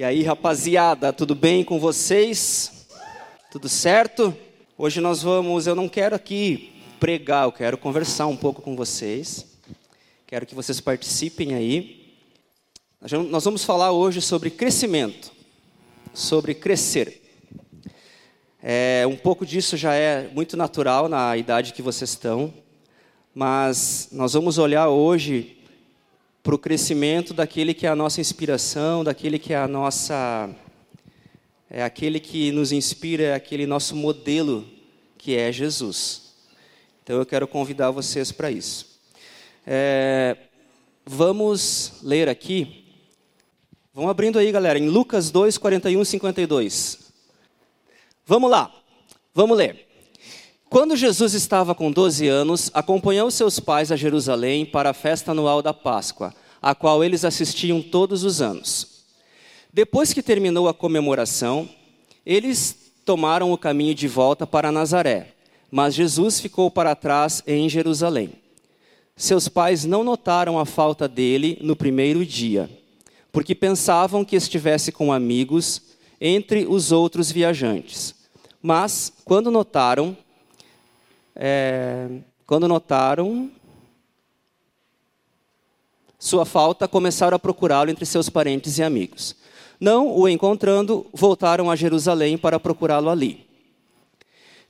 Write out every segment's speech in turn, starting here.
E aí, rapaziada, tudo bem com vocês? Tudo certo? Hoje nós vamos, eu não quero aqui pregar, eu quero conversar um pouco com vocês. Quero que vocês participem aí. Nós vamos falar hoje sobre crescimento, sobre crescer. É, um pouco disso já é muito natural na idade que vocês estão, mas nós vamos olhar hoje para o crescimento daquele que é a nossa inspiração, daquele que é a nossa. É aquele que nos inspira, é aquele nosso modelo que é Jesus. Então eu quero convidar vocês para isso. É, vamos ler aqui. Vão abrindo aí, galera, em Lucas 2, 41 e 52. Vamos lá, vamos ler. Quando Jesus estava com 12 anos, acompanhou seus pais a Jerusalém para a festa anual da Páscoa, a qual eles assistiam todos os anos. Depois que terminou a comemoração, eles tomaram o caminho de volta para Nazaré, mas Jesus ficou para trás em Jerusalém. Seus pais não notaram a falta dele no primeiro dia, porque pensavam que estivesse com amigos entre os outros viajantes. Mas, quando notaram, é, quando notaram sua falta, começaram a procurá-lo entre seus parentes e amigos. Não o encontrando, voltaram a Jerusalém para procurá-lo ali.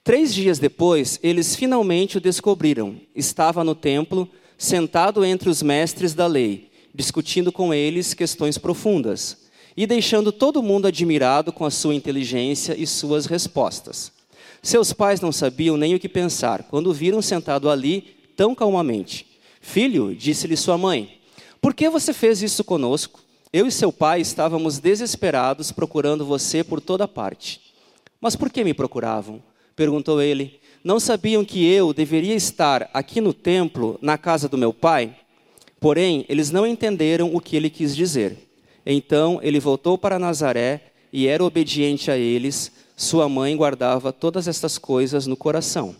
Três dias depois, eles finalmente o descobriram. Estava no templo, sentado entre os mestres da lei, discutindo com eles questões profundas e deixando todo mundo admirado com a sua inteligência e suas respostas. Seus pais não sabiam nem o que pensar quando o viram sentado ali tão calmamente. Filho, disse-lhe sua mãe, por que você fez isso conosco? Eu e seu pai estávamos desesperados procurando você por toda parte. Mas por que me procuravam? perguntou ele. Não sabiam que eu deveria estar aqui no templo, na casa do meu pai? Porém, eles não entenderam o que ele quis dizer. Então ele voltou para Nazaré e era obediente a eles, sua mãe guardava todas estas coisas no coração.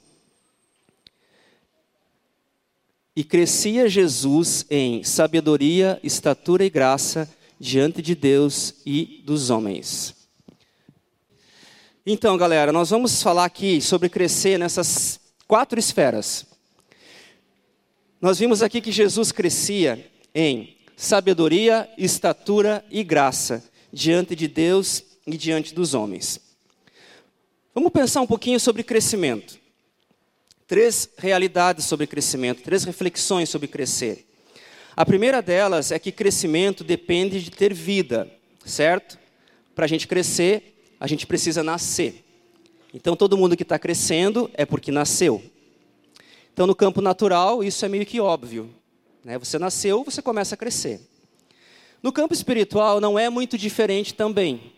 E crescia Jesus em sabedoria, estatura e graça diante de Deus e dos homens. Então, galera, nós vamos falar aqui sobre crescer nessas quatro esferas. Nós vimos aqui que Jesus crescia em sabedoria, estatura e graça diante de Deus e diante dos homens. Vamos pensar um pouquinho sobre crescimento. Três realidades sobre crescimento, três reflexões sobre crescer. A primeira delas é que crescimento depende de ter vida, certo? Para a gente crescer, a gente precisa nascer. Então, todo mundo que está crescendo é porque nasceu. Então, no campo natural, isso é meio que óbvio. Né? Você nasceu, você começa a crescer. No campo espiritual, não é muito diferente também.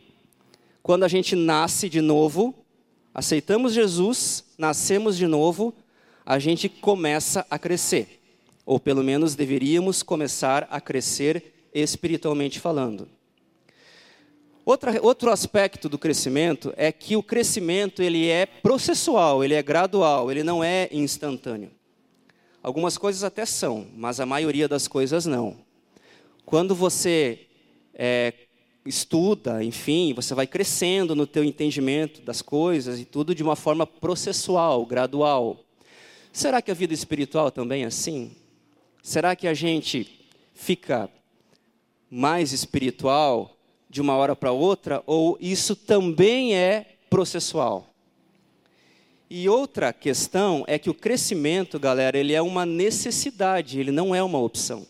Quando a gente nasce de novo, aceitamos Jesus, nascemos de novo, a gente começa a crescer. Ou pelo menos deveríamos começar a crescer espiritualmente falando. Outra, outro aspecto do crescimento é que o crescimento ele é processual, ele é gradual, ele não é instantâneo. Algumas coisas até são, mas a maioria das coisas não. Quando você é, estuda, enfim, você vai crescendo no teu entendimento das coisas e tudo de uma forma processual, gradual. Será que a vida espiritual também é assim? Será que a gente fica mais espiritual de uma hora para outra ou isso também é processual? E outra questão é que o crescimento, galera, ele é uma necessidade, ele não é uma opção.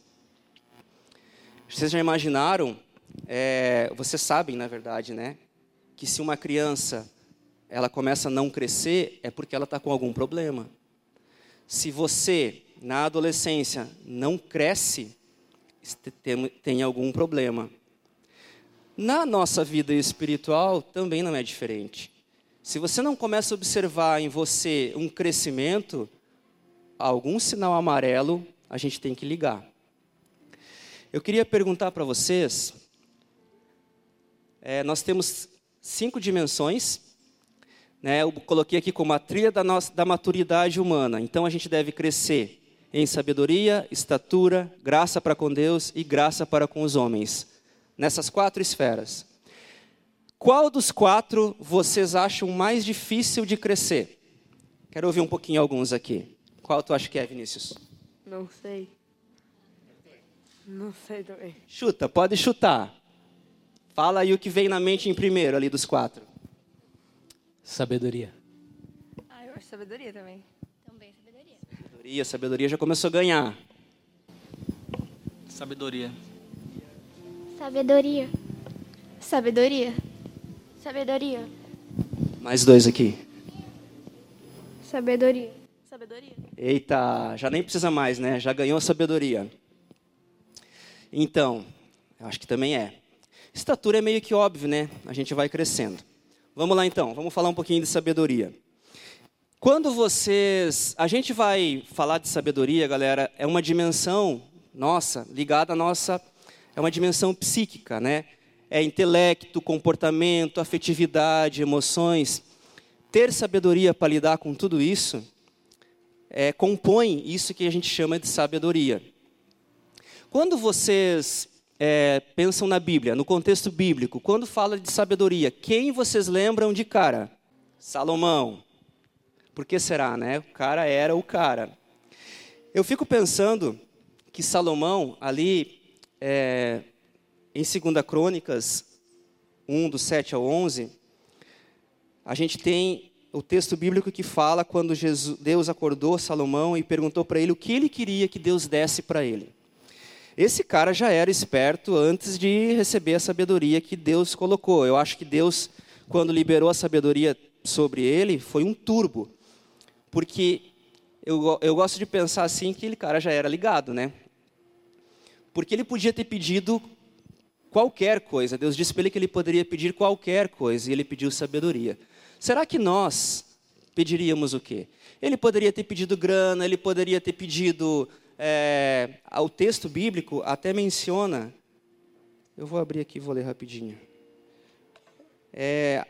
Vocês já imaginaram é, vocês sabem, na verdade, né, que se uma criança ela começa a não crescer, é porque ela está com algum problema. Se você, na adolescência, não cresce, tem, tem algum problema. Na nossa vida espiritual também não é diferente. Se você não começa a observar em você um crescimento, algum sinal amarelo a gente tem que ligar. Eu queria perguntar para vocês é, nós temos cinco dimensões. Né? Eu coloquei aqui como a trilha da, nossa, da maturidade humana. Então a gente deve crescer em sabedoria, estatura, graça para com Deus e graça para com os homens. Nessas quatro esferas. Qual dos quatro vocês acham mais difícil de crescer? Quero ouvir um pouquinho alguns aqui. Qual tu acha que é, Vinícius? Não sei. Não sei também. Chuta, pode chutar. Fala aí o que vem na mente em primeiro ali dos quatro. Sabedoria. Ah, eu acho sabedoria também. Também sabedoria. Sabedoria, sabedoria já começou a ganhar. Sabedoria. Sabedoria. Sabedoria. Sabedoria. Mais dois aqui. Sabedoria. Sabedoria. Eita, já nem precisa mais, né? Já ganhou a sabedoria. Então, eu acho que também é. Estatura é meio que óbvio, né? A gente vai crescendo. Vamos lá então, vamos falar um pouquinho de sabedoria. Quando vocês. A gente vai falar de sabedoria, galera, é uma dimensão nossa, ligada à nossa. É uma dimensão psíquica, né? É intelecto, comportamento, afetividade, emoções. Ter sabedoria para lidar com tudo isso é, compõe isso que a gente chama de sabedoria. Quando vocês é, pensam na Bíblia, no contexto bíblico, quando fala de sabedoria, quem vocês lembram de cara? Salomão. Por que será, né? O cara era o cara. Eu fico pensando que Salomão, ali, é, em 2 Crônicas 1, do 7 ao 11, a gente tem o texto bíblico que fala quando Jesus, Deus acordou Salomão e perguntou para ele o que ele queria que Deus desse para ele. Esse cara já era esperto antes de receber a sabedoria que Deus colocou. Eu acho que Deus, quando liberou a sabedoria sobre ele, foi um turbo. Porque eu, eu gosto de pensar assim que aquele cara já era ligado, né? Porque ele podia ter pedido qualquer coisa. Deus disse para ele que ele poderia pedir qualquer coisa e ele pediu sabedoria. Será que nós pediríamos o quê? Ele poderia ter pedido grana, ele poderia ter pedido é, o texto bíblico até menciona. Eu vou abrir aqui, vou ler rapidinho. É,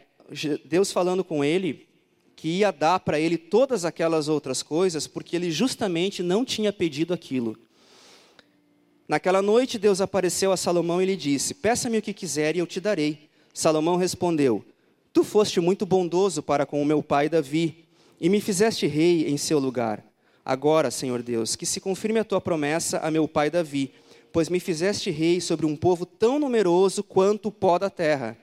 Deus falando com ele que ia dar para ele todas aquelas outras coisas, porque ele justamente não tinha pedido aquilo. Naquela noite, Deus apareceu a Salomão e lhe disse: Peça-me o que quiser e eu te darei. Salomão respondeu: Tu foste muito bondoso para com o meu pai Davi e me fizeste rei em seu lugar. Agora, Senhor Deus, que se confirme a tua promessa a meu pai Davi, pois me fizeste rei sobre um povo tão numeroso quanto o pó da terra.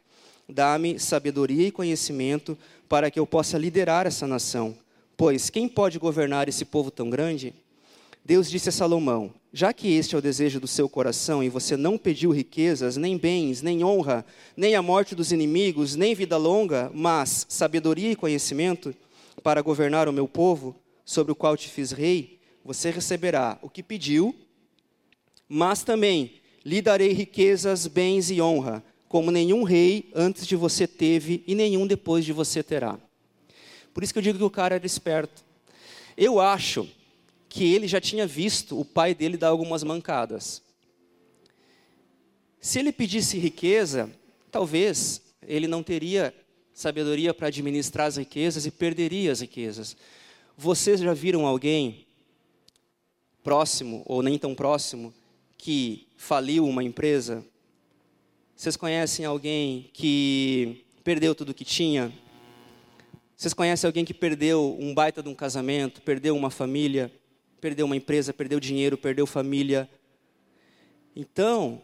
Dá-me sabedoria e conhecimento para que eu possa liderar essa nação. Pois quem pode governar esse povo tão grande? Deus disse a Salomão: Já que este é o desejo do seu coração e você não pediu riquezas, nem bens, nem honra, nem a morte dos inimigos, nem vida longa, mas sabedoria e conhecimento para governar o meu povo, sobre o qual te fiz rei, você receberá o que pediu, mas também lhe darei riquezas, bens e honra, como nenhum rei antes de você teve e nenhum depois de você terá. Por isso que eu digo que o cara era esperto. Eu acho que ele já tinha visto o pai dele dar algumas mancadas. Se ele pedisse riqueza, talvez ele não teria sabedoria para administrar as riquezas e perderia as riquezas. Vocês já viram alguém próximo ou nem tão próximo que faliu uma empresa? Vocês conhecem alguém que perdeu tudo que tinha? Vocês conhecem alguém que perdeu um baita de um casamento, perdeu uma família, perdeu uma empresa, perdeu dinheiro, perdeu família? Então,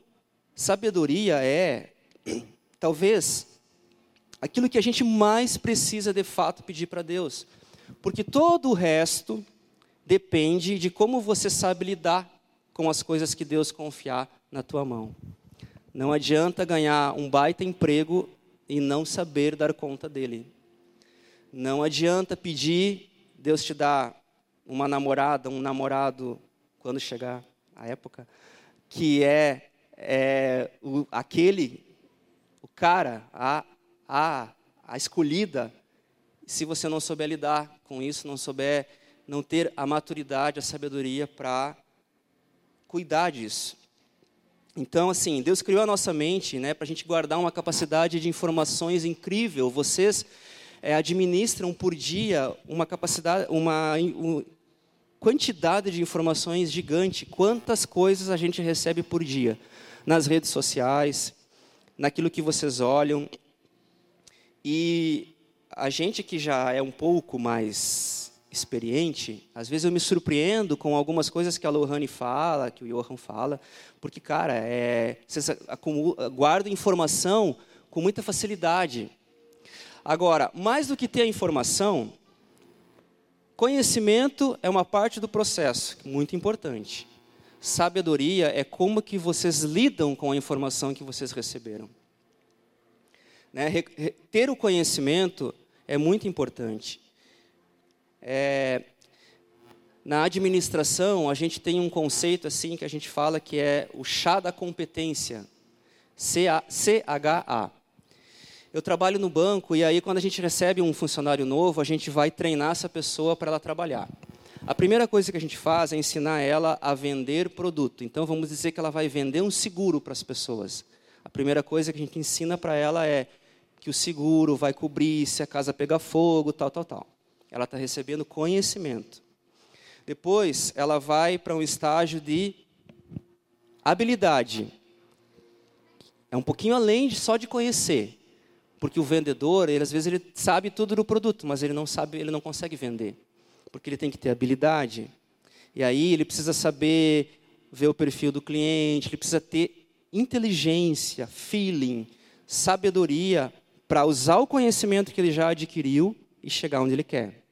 sabedoria é talvez aquilo que a gente mais precisa de fato pedir para Deus. Porque todo o resto depende de como você sabe lidar com as coisas que Deus confiar na tua mão. Não adianta ganhar um baita emprego e não saber dar conta dele. Não adianta pedir, Deus te dá uma namorada, um namorado, quando chegar a época, que é, é o, aquele, o cara, a, a, a escolhida, se você não souber lidar com isso, não souber, não ter a maturidade, a sabedoria para cuidar disso. Então, assim, Deus criou a nossa mente né, para a gente guardar uma capacidade de informações incrível. Vocês é, administram por dia uma capacidade, uma um, quantidade de informações gigante. Quantas coisas a gente recebe por dia nas redes sociais, naquilo que vocês olham. E a gente que já é um pouco mais experiente, às vezes eu me surpreendo com algumas coisas que a Lohane fala, que o Johan fala, porque, cara, é, vocês guardam informação com muita facilidade. Agora, mais do que ter a informação, conhecimento é uma parte do processo, muito importante. Sabedoria é como que vocês lidam com a informação que vocês receberam. Né? Ter o conhecimento é muito importante. É, na administração, a gente tem um conceito assim que a gente fala que é o chá da competência, C-H-A. Eu trabalho no banco e aí quando a gente recebe um funcionário novo, a gente vai treinar essa pessoa para ela trabalhar. A primeira coisa que a gente faz é ensinar ela a vender produto. Então vamos dizer que ela vai vender um seguro para as pessoas. A primeira coisa que a gente ensina para ela é que o seguro vai cobrir se a casa pegar fogo, tal, tal, tal. Ela está recebendo conhecimento. Depois, ela vai para um estágio de habilidade. É um pouquinho além de só de conhecer, porque o vendedor, ele, às vezes ele sabe tudo do produto, mas ele não sabe, ele não consegue vender, porque ele tem que ter habilidade. E aí ele precisa saber ver o perfil do cliente, ele precisa ter inteligência, feeling, sabedoria para usar o conhecimento que ele já adquiriu e chegar onde ele quer.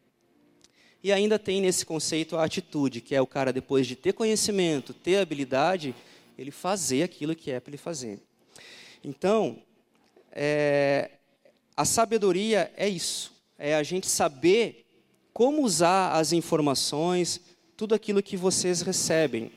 E ainda tem nesse conceito a atitude, que é o cara, depois de ter conhecimento, ter habilidade, ele fazer aquilo que é para ele fazer. Então, é, a sabedoria é isso, é a gente saber como usar as informações, tudo aquilo que vocês recebem.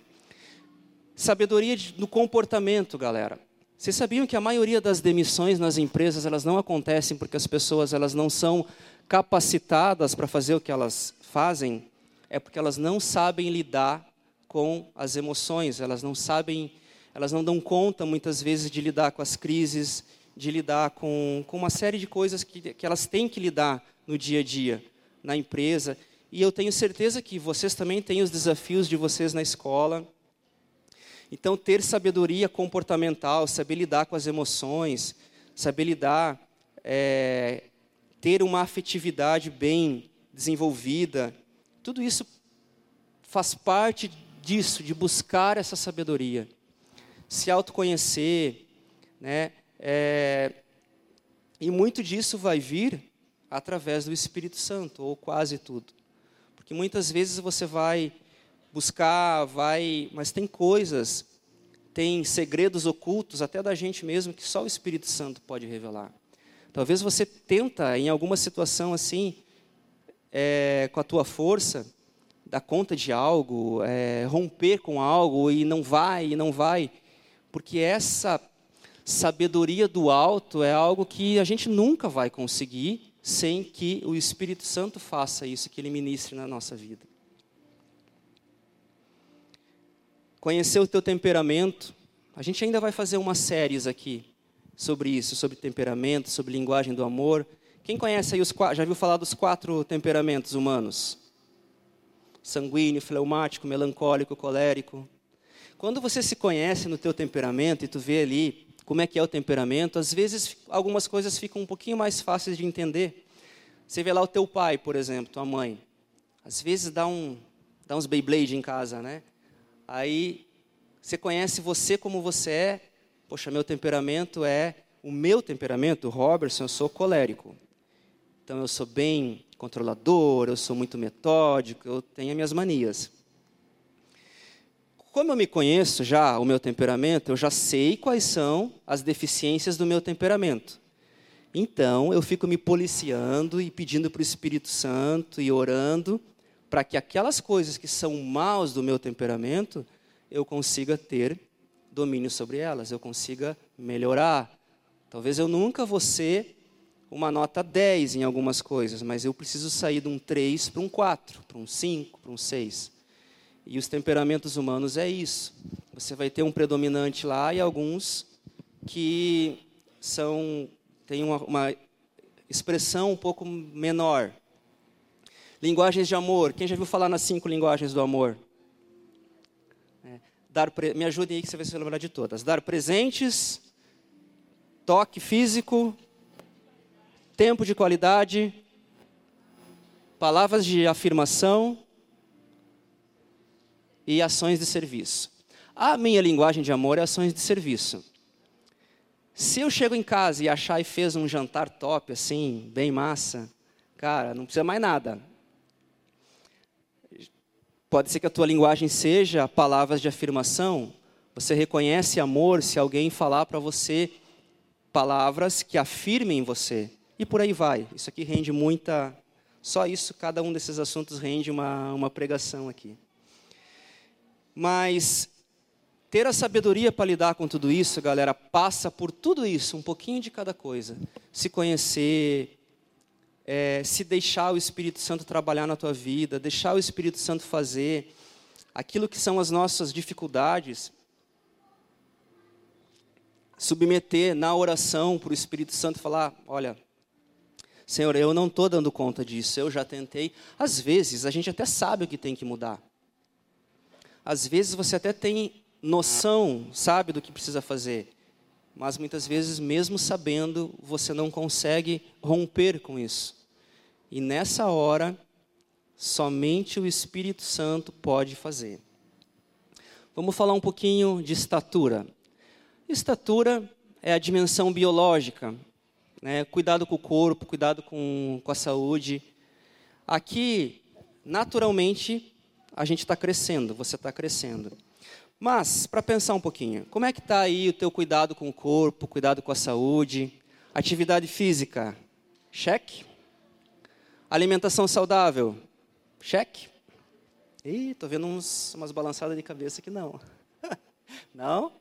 Sabedoria no comportamento, galera. Vocês sabiam que a maioria das demissões nas empresas elas não acontecem porque as pessoas elas não são capacitadas para fazer o que elas fazem? É porque elas não sabem lidar com as emoções, elas não sabem, elas não dão conta muitas vezes de lidar com as crises, de lidar com, com uma série de coisas que, que elas têm que lidar no dia a dia, na empresa. E eu tenho certeza que vocês também têm os desafios de vocês na escola, então, ter sabedoria comportamental, saber lidar com as emoções, saber lidar, é, ter uma afetividade bem desenvolvida, tudo isso faz parte disso, de buscar essa sabedoria. Se autoconhecer, né? É, e muito disso vai vir através do Espírito Santo, ou quase tudo. Porque muitas vezes você vai buscar, vai, mas tem coisas, tem segredos ocultos até da gente mesmo que só o Espírito Santo pode revelar. Talvez você tenta em alguma situação assim, é, com a tua força, dar conta de algo, é, romper com algo e não vai, e não vai, porque essa sabedoria do alto é algo que a gente nunca vai conseguir sem que o Espírito Santo faça isso, que ele ministre na nossa vida. Conhecer o teu temperamento. A gente ainda vai fazer umas séries aqui sobre isso, sobre temperamento, sobre linguagem do amor. Quem conhece aí os quatro, já viu falar dos quatro temperamentos humanos? Sanguíneo, fleumático, melancólico, colérico. Quando você se conhece no teu temperamento e tu vê ali como é que é o temperamento, às vezes algumas coisas ficam um pouquinho mais fáceis de entender. Você vê lá o teu pai, por exemplo, tua mãe. Às vezes dá, um, dá uns Beyblade em casa, né? Aí você conhece você como você é. Poxa, meu temperamento é o meu temperamento, Robertson, eu sou colérico. Então eu sou bem controlador, eu sou muito metódico, eu tenho as minhas manias. Como eu me conheço já, o meu temperamento, eu já sei quais são as deficiências do meu temperamento. Então, eu fico me policiando e pedindo para o Espírito Santo e orando para que aquelas coisas que são maus do meu temperamento, eu consiga ter domínio sobre elas, eu consiga melhorar. Talvez eu nunca vou ser uma nota 10 em algumas coisas, mas eu preciso sair de um 3 para um 4, para um 5, para um 6. E os temperamentos humanos é isso. Você vai ter um predominante lá e alguns que são têm uma, uma expressão um pouco menor. Linguagens de amor. Quem já viu falar nas cinco linguagens do amor? É, dar pre... Me ajudem aí que você vai se lembrar de todas. Dar presentes, toque físico, tempo de qualidade, palavras de afirmação e ações de serviço. A minha linguagem de amor é ações de serviço. Se eu chego em casa e achar e fez um jantar top, assim, bem massa, cara, não precisa mais nada. Pode ser que a tua linguagem seja palavras de afirmação. Você reconhece amor se alguém falar para você palavras que afirmem você. E por aí vai. Isso aqui rende muita. Só isso, cada um desses assuntos rende uma, uma pregação aqui. Mas ter a sabedoria para lidar com tudo isso, galera, passa por tudo isso, um pouquinho de cada coisa. Se conhecer, é, se deixar o Espírito Santo trabalhar na tua vida, deixar o Espírito Santo fazer aquilo que são as nossas dificuldades, submeter na oração para o Espírito Santo falar: olha, Senhor, eu não estou dando conta disso, eu já tentei. Às vezes a gente até sabe o que tem que mudar. Às vezes você até tem noção, sabe do que precisa fazer. Mas muitas vezes, mesmo sabendo, você não consegue romper com isso. E nessa hora, somente o Espírito Santo pode fazer. Vamos falar um pouquinho de estatura. Estatura é a dimensão biológica, né? cuidado com o corpo, cuidado com, com a saúde. Aqui, naturalmente, a gente está crescendo, você está crescendo. Mas, para pensar um pouquinho, como é que está aí o teu cuidado com o corpo, cuidado com a saúde, atividade física? Cheque. Alimentação saudável? Cheque. Ih, estou vendo uns, umas balançadas de cabeça que não. não?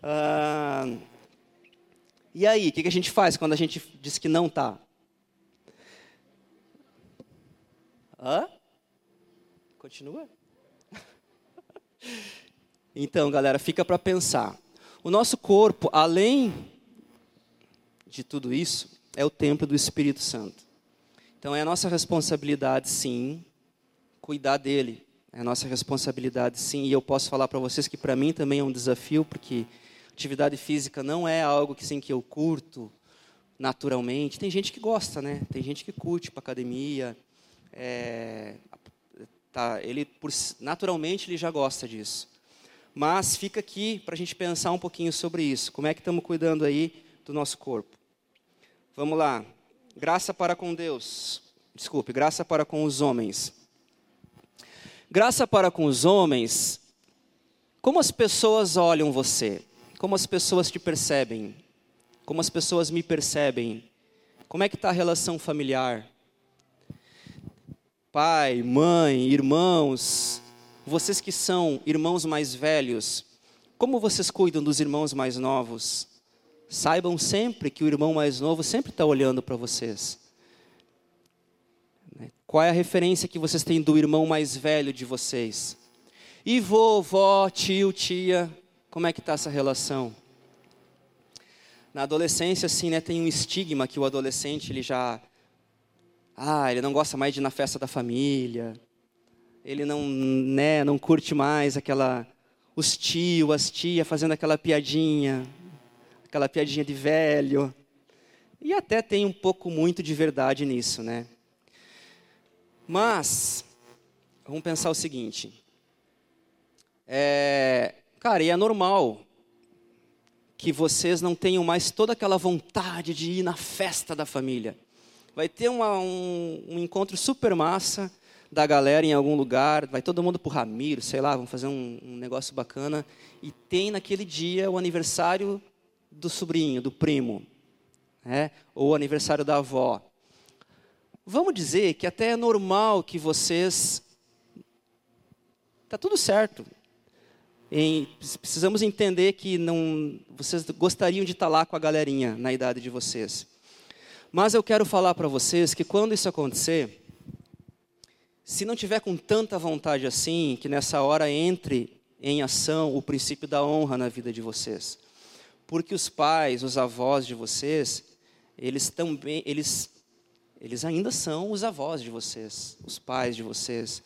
Ah, e aí, o que, que a gente faz quando a gente diz que não está? Hã? Continua? Então, galera, fica para pensar. O nosso corpo, além de tudo isso, é o templo do Espírito Santo. Então, é a nossa responsabilidade, sim, cuidar dele. É a nossa responsabilidade, sim. E eu posso falar para vocês que para mim também é um desafio, porque atividade física não é algo que, sim, que eu curto naturalmente. Tem gente que gosta, né? Tem gente que curte para academia. É, tá, ele por, naturalmente ele já gosta disso. Mas fica aqui para a gente pensar um pouquinho sobre isso. Como é que estamos cuidando aí do nosso corpo? Vamos lá. Graça para com Deus. Desculpe, graça para com os homens. Graça para com os homens. Como as pessoas olham você? Como as pessoas te percebem? Como as pessoas me percebem? Como é que está a relação familiar? Pai, mãe, irmãos, vocês que são irmãos mais velhos, como vocês cuidam dos irmãos mais novos? Saibam sempre que o irmão mais novo sempre está olhando para vocês. Qual é a referência que vocês têm do irmão mais velho de vocês? E vovó, tio, tia, como é que está essa relação? Na adolescência, assim, né, tem um estigma que o adolescente ele já, ah, ele não gosta mais de ir na festa da família, ele não, né, não curte mais aquela os tios, as tias fazendo aquela piadinha, aquela piadinha de velho. E até tem um pouco muito de verdade nisso, né? Mas vamos pensar o seguinte. É, cara, e é normal que vocês não tenham mais toda aquela vontade de ir na festa da família. Vai ter uma, um, um encontro super massa, da galera em algum lugar, vai todo mundo para o Ramiro, sei lá, vamos fazer um, um negócio bacana. E tem naquele dia o aniversário do sobrinho, do primo, né? ou aniversário da avó. Vamos dizer que até é normal que vocês. Está tudo certo. Em, precisamos entender que não, vocês gostariam de estar lá com a galerinha na idade de vocês. Mas eu quero falar para vocês que quando isso acontecer, se não tiver com tanta vontade assim, que nessa hora entre em ação o princípio da honra na vida de vocês. Porque os pais, os avós de vocês, eles também, eles eles ainda são os avós de vocês, os pais de vocês.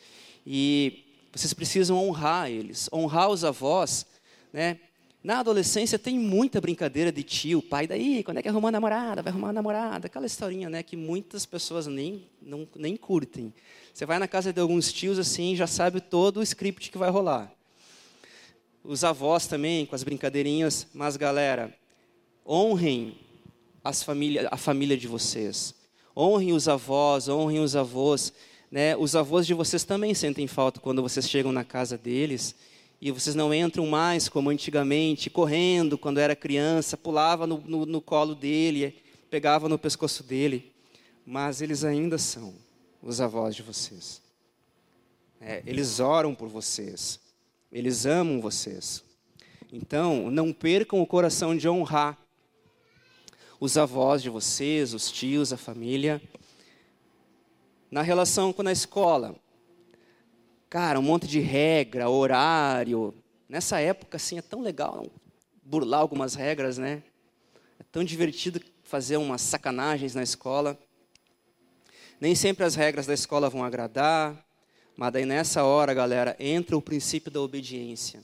E vocês precisam honrar eles. Honrar os avós, né? Na adolescência tem muita brincadeira de tio, pai, daí, quando é que arrumou a namorada? Vai arrumar a namorada? Aquela historinha, né, que muitas pessoas nem, não, nem curtem. Você vai na casa de alguns tios assim, já sabe todo o script que vai rolar. Os avós também, com as brincadeirinhas, mas galera, honrem as família, a família de vocês. Honrem os avós, honrem os avós. Né? Os avós de vocês também sentem falta quando vocês chegam na casa deles e vocês não entram mais como antigamente, correndo quando era criança, pulava no, no, no colo dele, pegava no pescoço dele. Mas eles ainda são os avós de vocês. É, eles oram por vocês. Eles amam vocês. Então, não percam o coração de honrar os avós de vocês, os tios, a família. Na relação com a escola, Cara, um monte de regra, horário. Nessa época, assim, é tão legal burlar algumas regras, né? É tão divertido fazer umas sacanagens na escola. Nem sempre as regras da escola vão agradar, mas daí nessa hora, galera, entra o princípio da obediência.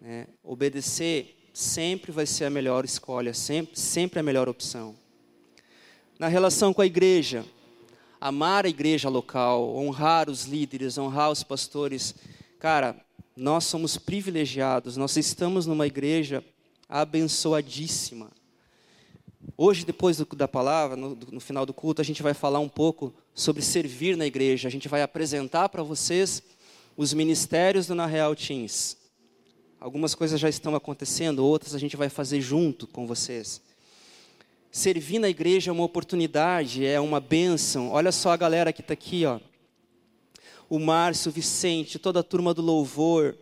Né? Obedecer sempre vai ser a melhor escolha, sempre, sempre a melhor opção. Na relação com a igreja, amar a igreja local, honrar os líderes, honrar os pastores. Cara, nós somos privilegiados, nós estamos numa igreja abençoadíssima. Hoje, depois do, da palavra, no, no, final do culto, a gente vai falar um pouco sobre servir na igreja. A gente vai apresentar para vocês os ministérios do Na Real Teams. Algumas coisas já estão acontecendo, outras a gente vai fazer junto com vocês. Servir na igreja é uma oportunidade, é uma bênção. Olha só a galera que está aqui, ó. O Márcio, o Vicente, toda a turma do louvor.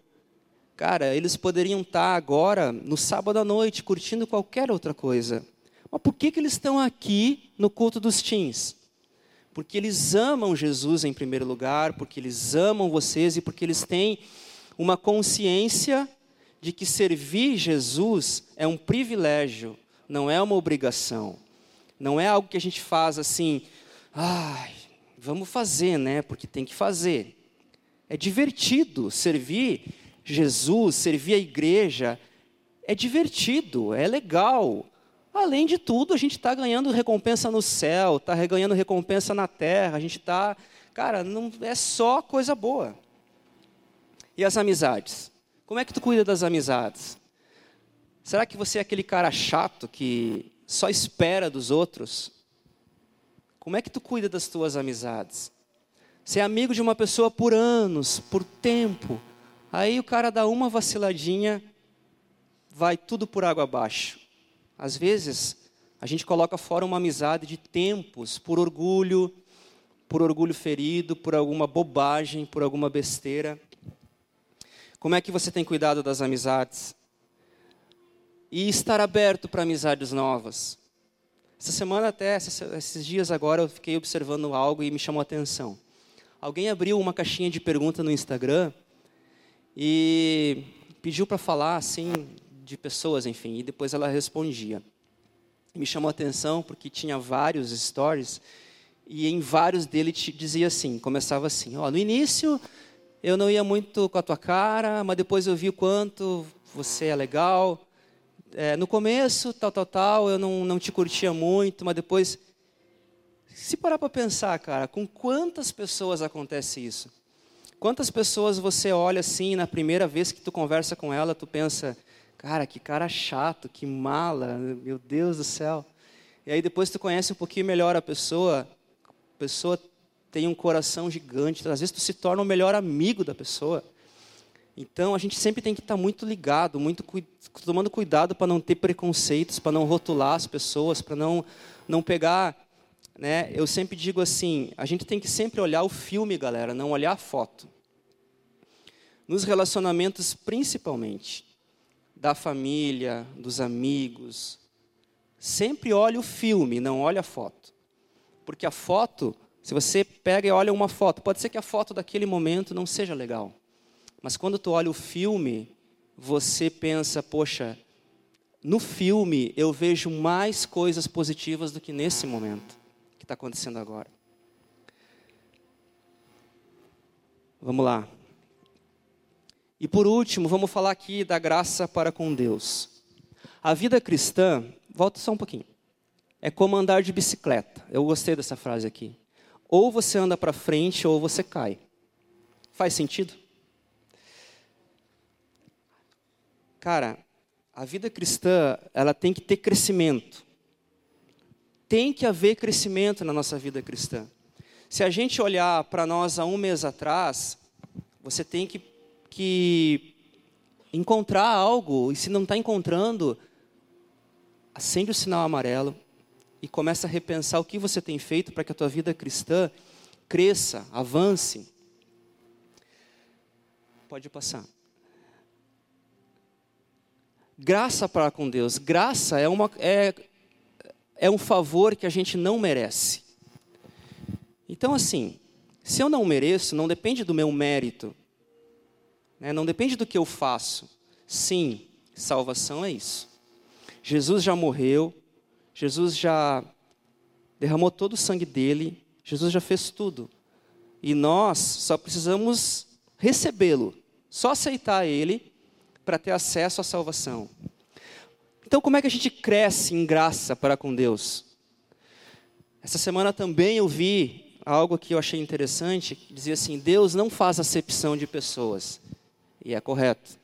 Cara, eles poderiam estar tá agora, no sábado à noite, curtindo qualquer outra coisa. Mas por que, que eles estão aqui no culto dos teens? Porque eles amam Jesus em primeiro lugar, porque eles amam vocês e porque eles têm uma consciência de que servir Jesus é um privilégio, não é uma obrigação. Não é algo que a gente faz assim, ai, vamos fazer, né? Porque tem que fazer. É divertido servir Jesus, servir a igreja. É divertido, é legal. Além de tudo, a gente está ganhando recompensa no céu, está ganhando recompensa na terra, a gente está. Cara, não é só coisa boa. E as amizades? Como é que tu cuida das amizades? Será que você é aquele cara chato que só espera dos outros? Como é que tu cuida das tuas amizades? Você é amigo de uma pessoa por anos, por tempo. Aí o cara dá uma vaciladinha, vai tudo por água abaixo. Às vezes, a gente coloca fora uma amizade de tempos por orgulho, por orgulho ferido, por alguma bobagem, por alguma besteira. Como é que você tem cuidado das amizades? e estar aberto para amizades novas. Essa semana até, esses dias agora, eu fiquei observando algo e me chamou a atenção. Alguém abriu uma caixinha de pergunta no Instagram e pediu para falar assim de pessoas, enfim, e depois ela respondia. Me chamou a atenção porque tinha vários stories e em vários deles dizia assim, começava assim, ó, no início eu não ia muito com a tua cara, mas depois eu vi o quanto você é legal, é, no começo, tal, tal, tal, eu não, não te curtia muito, mas depois. Se parar para pensar, cara, com quantas pessoas acontece isso? Quantas pessoas você olha assim, na primeira vez que tu conversa com ela, tu pensa, cara, que cara chato, que mala, meu Deus do céu. E aí depois tu conhece um pouquinho melhor a pessoa, a pessoa tem um coração gigante, às vezes tu se torna o melhor amigo da pessoa. Então a gente sempre tem que estar muito ligado, muito tomando cuidado para não ter preconceitos, para não rotular as pessoas, para não não pegar, né? Eu sempre digo assim, a gente tem que sempre olhar o filme, galera, não olhar a foto. Nos relacionamentos, principalmente, da família, dos amigos, sempre olhe o filme, não olhe a foto. Porque a foto, se você pega e olha uma foto, pode ser que a foto daquele momento não seja legal. Mas quando tu olha o filme, você pensa, poxa, no filme eu vejo mais coisas positivas do que nesse momento que está acontecendo agora. Vamos lá. E por último, vamos falar aqui da graça para com Deus. A vida cristã, volta só um pouquinho, é como andar de bicicleta. Eu gostei dessa frase aqui. Ou você anda para frente ou você cai. Faz sentido? Cara, a vida cristã, ela tem que ter crescimento. Tem que haver crescimento na nossa vida cristã. Se a gente olhar para nós há um mês atrás, você tem que, que encontrar algo, e se não está encontrando, acende o sinal amarelo e começa a repensar o que você tem feito para que a tua vida cristã cresça, avance. Pode passar. Graça para com Deus. Graça é, uma, é, é um favor que a gente não merece. Então, assim, se eu não mereço, não depende do meu mérito, né? não depende do que eu faço. Sim, salvação é isso. Jesus já morreu, Jesus já derramou todo o sangue dele, Jesus já fez tudo. E nós só precisamos recebê-lo, só aceitar ele para ter acesso à salvação. Então, como é que a gente cresce em graça para com Deus? Essa semana também eu vi algo que eu achei interessante, que dizia assim: Deus não faz acepção de pessoas. E é correto.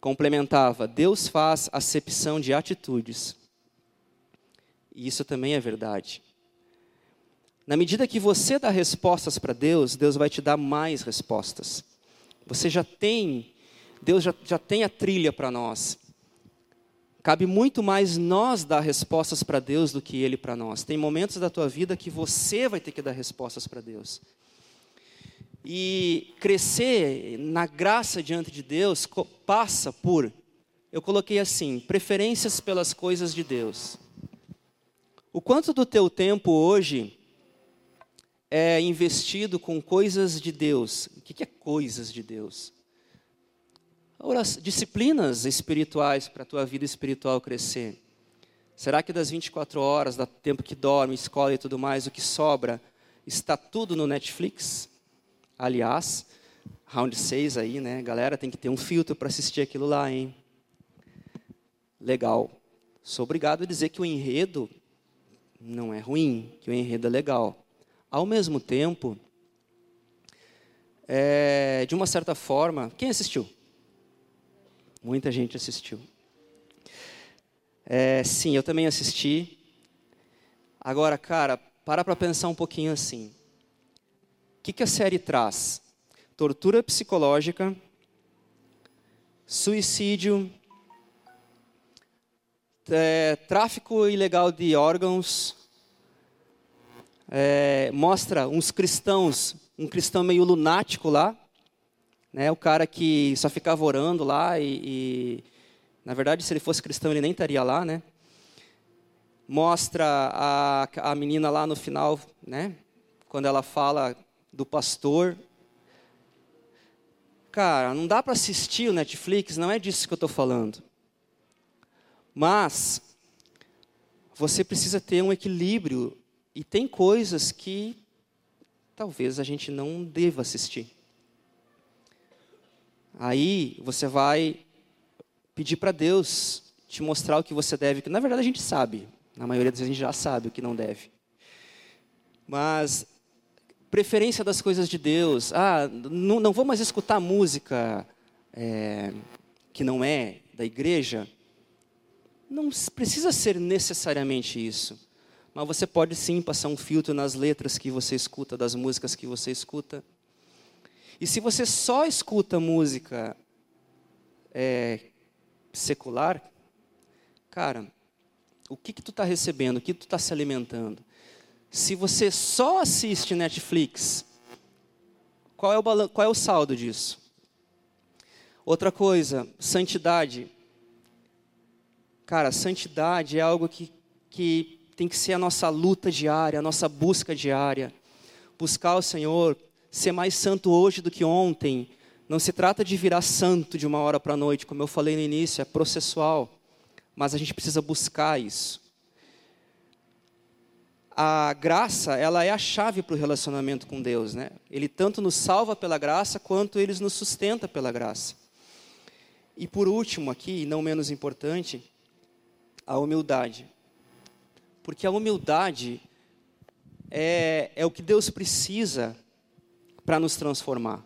Complementava: Deus faz acepção de atitudes. E isso também é verdade. Na medida que você dá respostas para Deus, Deus vai te dar mais respostas. Você já tem, Deus já, já tem a trilha para nós. Cabe muito mais nós dar respostas para Deus do que Ele para nós. Tem momentos da tua vida que você vai ter que dar respostas para Deus. E crescer na graça diante de Deus passa por, eu coloquei assim, preferências pelas coisas de Deus. O quanto do teu tempo hoje é investido com coisas de Deus? O que é coisas de Deus? Disciplinas espirituais para a tua vida espiritual crescer. Será que das 24 horas, do tempo que dorme, escola e tudo mais, o que sobra está tudo no Netflix? Aliás, round 6 aí, né? Galera, tem que ter um filtro para assistir aquilo lá, hein? Legal. Sou obrigado a dizer que o enredo não é ruim, que o enredo é legal. Ao mesmo tempo, é, de uma certa forma, quem assistiu? Muita gente assistiu. É, sim, eu também assisti. Agora, cara, para para pensar um pouquinho assim. O que, que a série traz? Tortura psicológica, suicídio, é, tráfico ilegal de órgãos, é, mostra uns cristãos, um cristão meio lunático lá, né, o cara que só ficava orando lá e, e, na verdade, se ele fosse cristão, ele nem estaria lá, né? Mostra a, a menina lá no final, né? Quando ela fala do pastor. Cara, não dá para assistir o Netflix, não é disso que eu estou falando. Mas você precisa ter um equilíbrio e tem coisas que talvez a gente não deva assistir. Aí você vai pedir para Deus te mostrar o que você deve, que na verdade a gente sabe, na maioria das vezes a gente já sabe o que não deve. Mas preferência das coisas de Deus, ah, não, não vou mais escutar música é, que não é da igreja, não precisa ser necessariamente isso. Mas você pode sim passar um filtro nas letras que você escuta, das músicas que você escuta. E se você só escuta música é, secular, cara, o que, que tu está recebendo? O que tu está se alimentando? Se você só assiste Netflix, qual é o, qual é o saldo disso? Outra coisa, santidade. Cara, santidade é algo que, que tem que ser a nossa luta diária, a nossa busca diária. Buscar o Senhor, ser mais santo hoje do que ontem. Não se trata de virar santo de uma hora para a noite, como eu falei no início, é processual. Mas a gente precisa buscar isso. A graça, ela é a chave para o relacionamento com Deus, né? Ele tanto nos salva pela graça, quanto ele nos sustenta pela graça. E por último aqui, e não menos importante, a humildade. Porque a humildade é, é o que Deus precisa para nos transformar.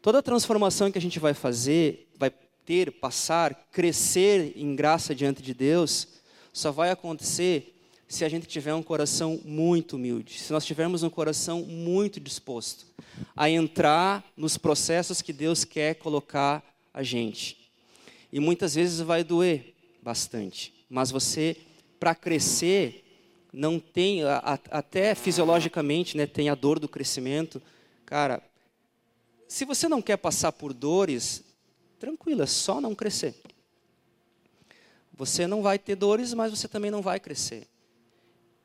Toda transformação que a gente vai fazer, vai ter, passar, crescer em graça diante de Deus, só vai acontecer se a gente tiver um coração muito humilde, se nós tivermos um coração muito disposto a entrar nos processos que Deus quer colocar a gente. E muitas vezes vai doer bastante, mas você, para crescer, não tem, até fisiologicamente, né, tem a dor do crescimento. Cara, se você não quer passar por dores, tranquilo, é só não crescer. Você não vai ter dores, mas você também não vai crescer.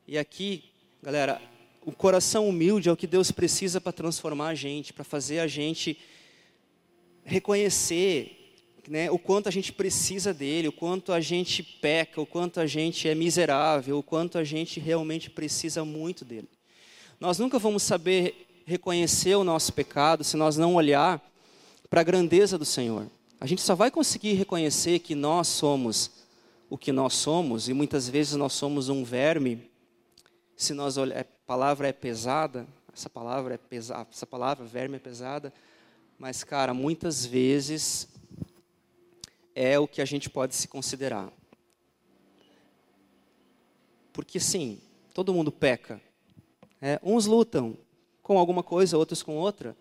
E aqui, galera, o coração humilde é o que Deus precisa para transformar a gente, para fazer a gente reconhecer né, o quanto a gente precisa dele, o quanto a gente peca, o quanto a gente é miserável, o quanto a gente realmente precisa muito dele. Nós nunca vamos saber reconhecer o nosso pecado se nós não olhar para a grandeza do Senhor. A gente só vai conseguir reconhecer que nós somos o que nós somos, e muitas vezes nós somos um verme, se nós olhar, a é, palavra é pesada, essa palavra é pesada, essa palavra verme é pesada, mas cara, muitas vezes é o que a gente pode se considerar. Porque sim, todo mundo peca. É, uns lutam com alguma coisa, outros com outra.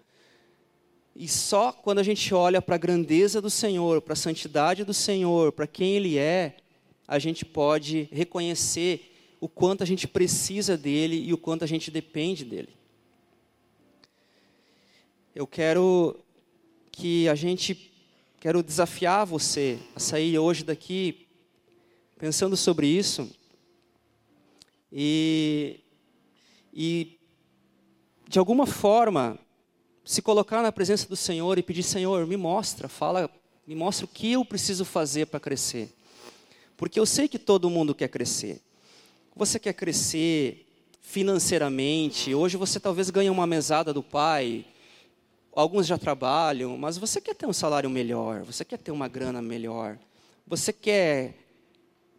E só quando a gente olha para a grandeza do Senhor, para a santidade do Senhor, para quem Ele é, a gente pode reconhecer o quanto a gente precisa dele e o quanto a gente depende dele. Eu quero que a gente, quero desafiar você a sair hoje daqui pensando sobre isso e, e de alguma forma se colocar na presença do Senhor e pedir, Senhor, me mostra, fala, me mostra o que eu preciso fazer para crescer. Porque eu sei que todo mundo quer crescer. Você quer crescer financeiramente, hoje você talvez ganhe uma mesada do pai, alguns já trabalham, mas você quer ter um salário melhor, você quer ter uma grana melhor, você quer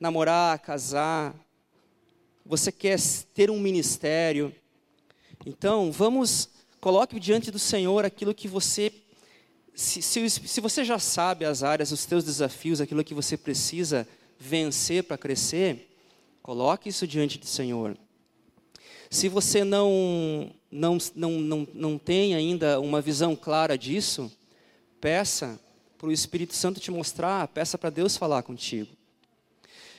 namorar, casar, você quer ter um ministério. Então, vamos, coloque diante do Senhor aquilo que você, se, se, se você já sabe as áreas, os teus desafios, aquilo que você precisa vencer para crescer, Coloque isso diante do Senhor. Se você não, não, não, não, não tem ainda uma visão clara disso, peça para o Espírito Santo te mostrar, peça para Deus falar contigo.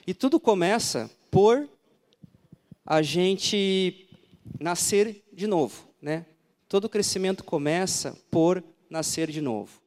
E tudo começa por a gente nascer de novo, né? Todo crescimento começa por nascer de novo.